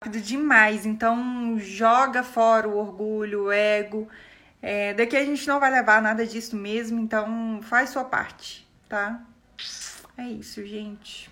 rápido demais. Então, joga fora o orgulho, o ego. É, daqui a gente não vai levar nada disso mesmo, então faz sua parte, tá? É isso, gente.